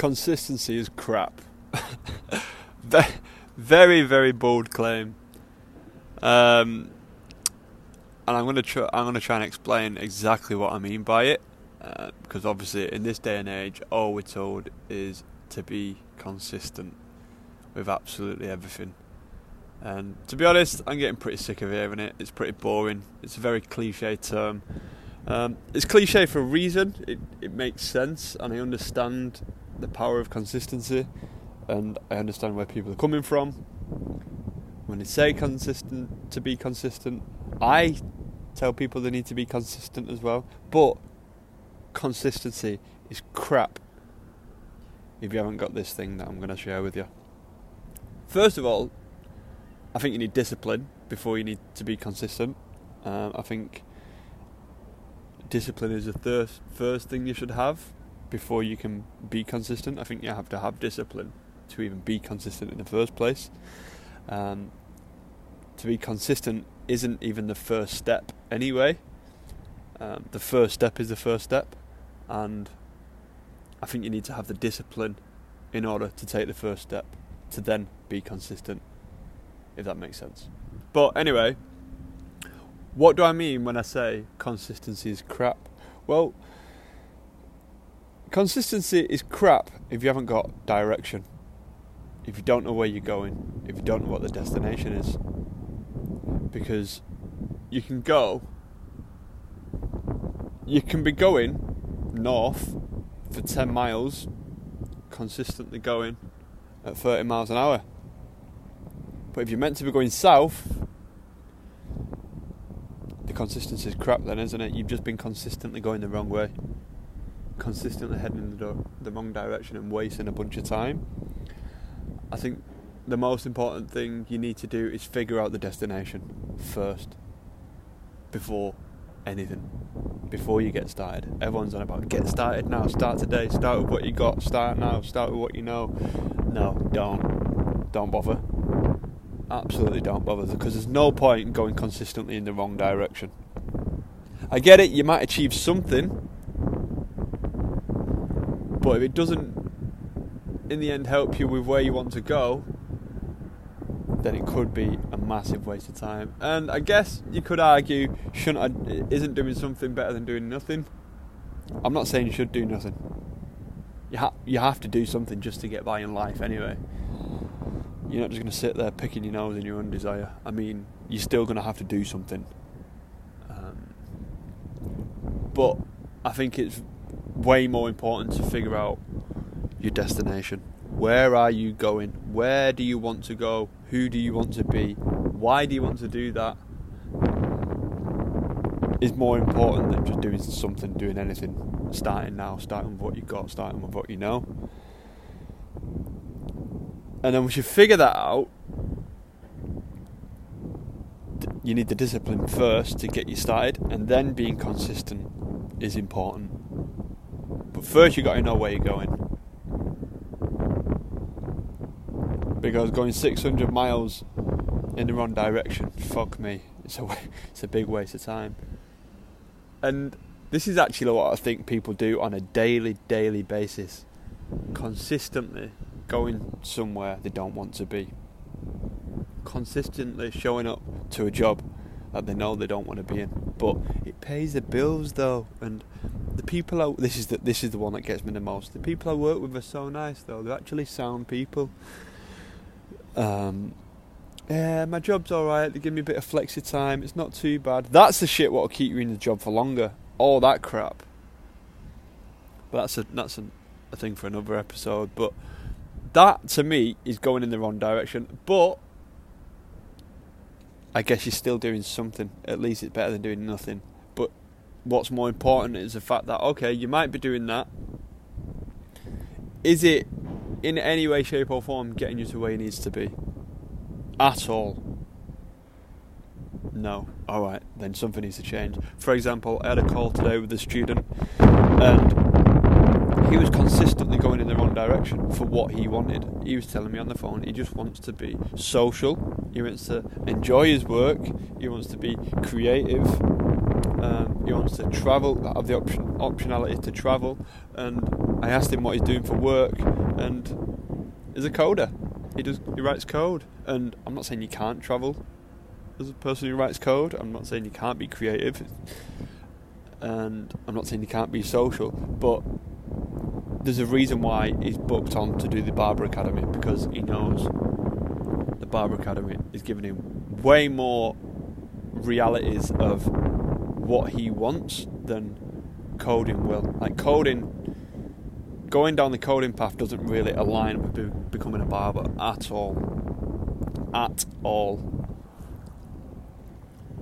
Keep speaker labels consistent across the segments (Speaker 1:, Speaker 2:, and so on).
Speaker 1: consistency is crap. very, very bold claim. Um, and I'm gonna try. I'm gonna try and explain exactly what I mean by it, uh, because obviously in this day and age, all we're told is to be consistent with absolutely everything. And to be honest, I'm getting pretty sick of hearing it. It's pretty boring. It's a very cliche term. Um, it's cliche for a reason. It it makes sense, and I understand the power of consistency, and I understand where people are coming from. When they say consistent to be consistent, I tell people they need to be consistent as well. But consistency is crap. If you haven't got this thing that I'm going to share with you. First of all, I think you need discipline before you need to be consistent. Um, I think discipline is the first first thing you should have before you can be consistent. I think you have to have discipline to even be consistent in the first place. Um, to be consistent isn't even the first step anyway. Um, the first step is the first step, and I think you need to have the discipline in order to take the first step to then be consistent, if that makes sense. But anyway, what do I mean when I say consistency is crap? Well, consistency is crap if you haven't got direction, if you don't know where you're going, if you don't know what the destination is. Because you can go, you can be going north for 10 miles, consistently going at 30 miles an hour. But if you're meant to be going south, the consistency is crap then, isn't it? You've just been consistently going the wrong way. Consistently heading in the, the wrong direction and wasting a bunch of time. I think the most important thing you need to do is figure out the destination first before anything before you get started. Everyone's on about get started now, start today, start with what you got, start now, start with what you know. No, don't. Don't bother. Absolutely don't bother because there's no point in going consistently in the wrong direction. I get it, you might achieve something, but if it doesn't in the end help you with where you want to go, then it could be a massive waste of time. And I guess you could argue, shouldn't I, isn't doing something better than doing nothing? I'm not saying you should do nothing. You ha- you have to do something just to get by in life anyway. You're not just going to sit there picking your nose in your own desire. I mean, you're still going to have to do something. Um, but I think it's way more important to figure out your destination. Where are you going? Where do you want to go? Who do you want to be? Why do you want to do that? Is more important than just doing something, doing anything. Starting now, starting with what you've got, starting with what you know. And then once you figure that out, you need the discipline first to get you started, and then being consistent is important. But first, you got to know where you're going. because going 600 miles in the wrong direction, fuck me, it's a it's a big waste of time. And this is actually what I think people do on a daily, daily basis, consistently going somewhere they don't want to be, consistently showing up to a job that they know they don't want to be in, but it pays the bills though, and the people I, this is the this is the one that gets me the most. The people I work with are so nice though; they're actually sound people um, yeah, my job's alright. They give me a bit of flexi time. It's not too bad. That's the shit what'll keep you in the job for longer. All that crap. But that's a that's a, a thing for another episode. But that to me is going in the wrong direction. But I guess you're still doing something. At least it's better than doing nothing. What's more important is the fact that okay, you might be doing that. Is it in any way, shape, or form getting you to where he needs to be. At all. No. Alright, then something needs to change. For example, I had a call today with a student and he was consistently going in the wrong direction for what he wanted. He was telling me on the phone he just wants to be social, he wants to enjoy his work, he wants to be creative, Um, he wants to travel, have the option optionality to travel. And I asked him what he's doing for work, and he's a coder. He does he writes code, and I'm not saying you can't travel as a person who writes code. I'm not saying you can't be creative, and I'm not saying you can't be social, but there's a reason why he's booked on to do the Barber Academy because he knows the Barber Academy is giving him way more realities of what he wants than coding will. Like coding, going down the coding path doesn't really align with becoming a barber at all. At all.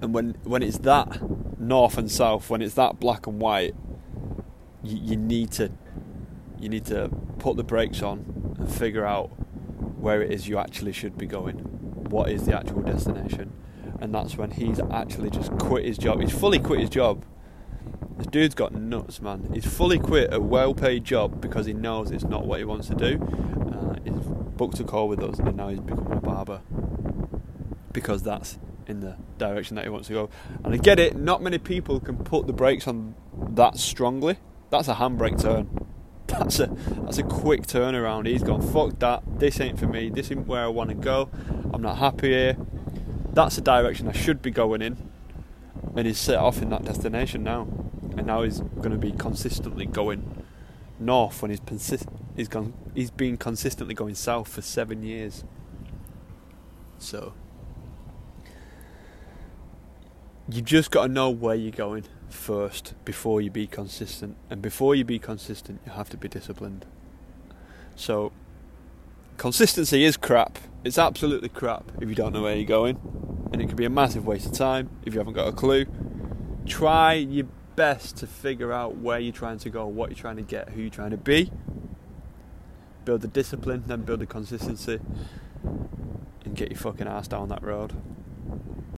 Speaker 1: And when when it's that north and south, when it's that black and white, you, you need to you need to put the brakes on and figure out where it is you actually should be going. What is the actual destination? And that's when he's actually just quit his job. He's fully quit his job. This dude's got nuts, man. He's fully quit a well paid job because he knows it's not what he wants to do. Uh, he's booked a call with us and now he's become a barber because that's in the direction that he wants to go. And I get it, not many people can put the brakes on that strongly. That's a handbrake turn that's a that's a quick turnaround. He's gone, fuck that, this ain't for me, this isn't where I want to go, I'm not happy here. That's the direction I should be going in. And he's set off in that destination now. And now he's going to be consistently going north when he's, persist- he's, gone, he's been consistently going south for seven years. So, you just got to know where you're going first before you be consistent. And before you be consistent, you have to be disciplined. So, consistency is crap. It's absolutely crap if you don't know where you're going. And it can be a massive waste of time if you haven't got a clue. Try your best to figure out where you're trying to go, what you're trying to get, who you're trying to be. Build the discipline, then build the consistency, and get your fucking ass down that road.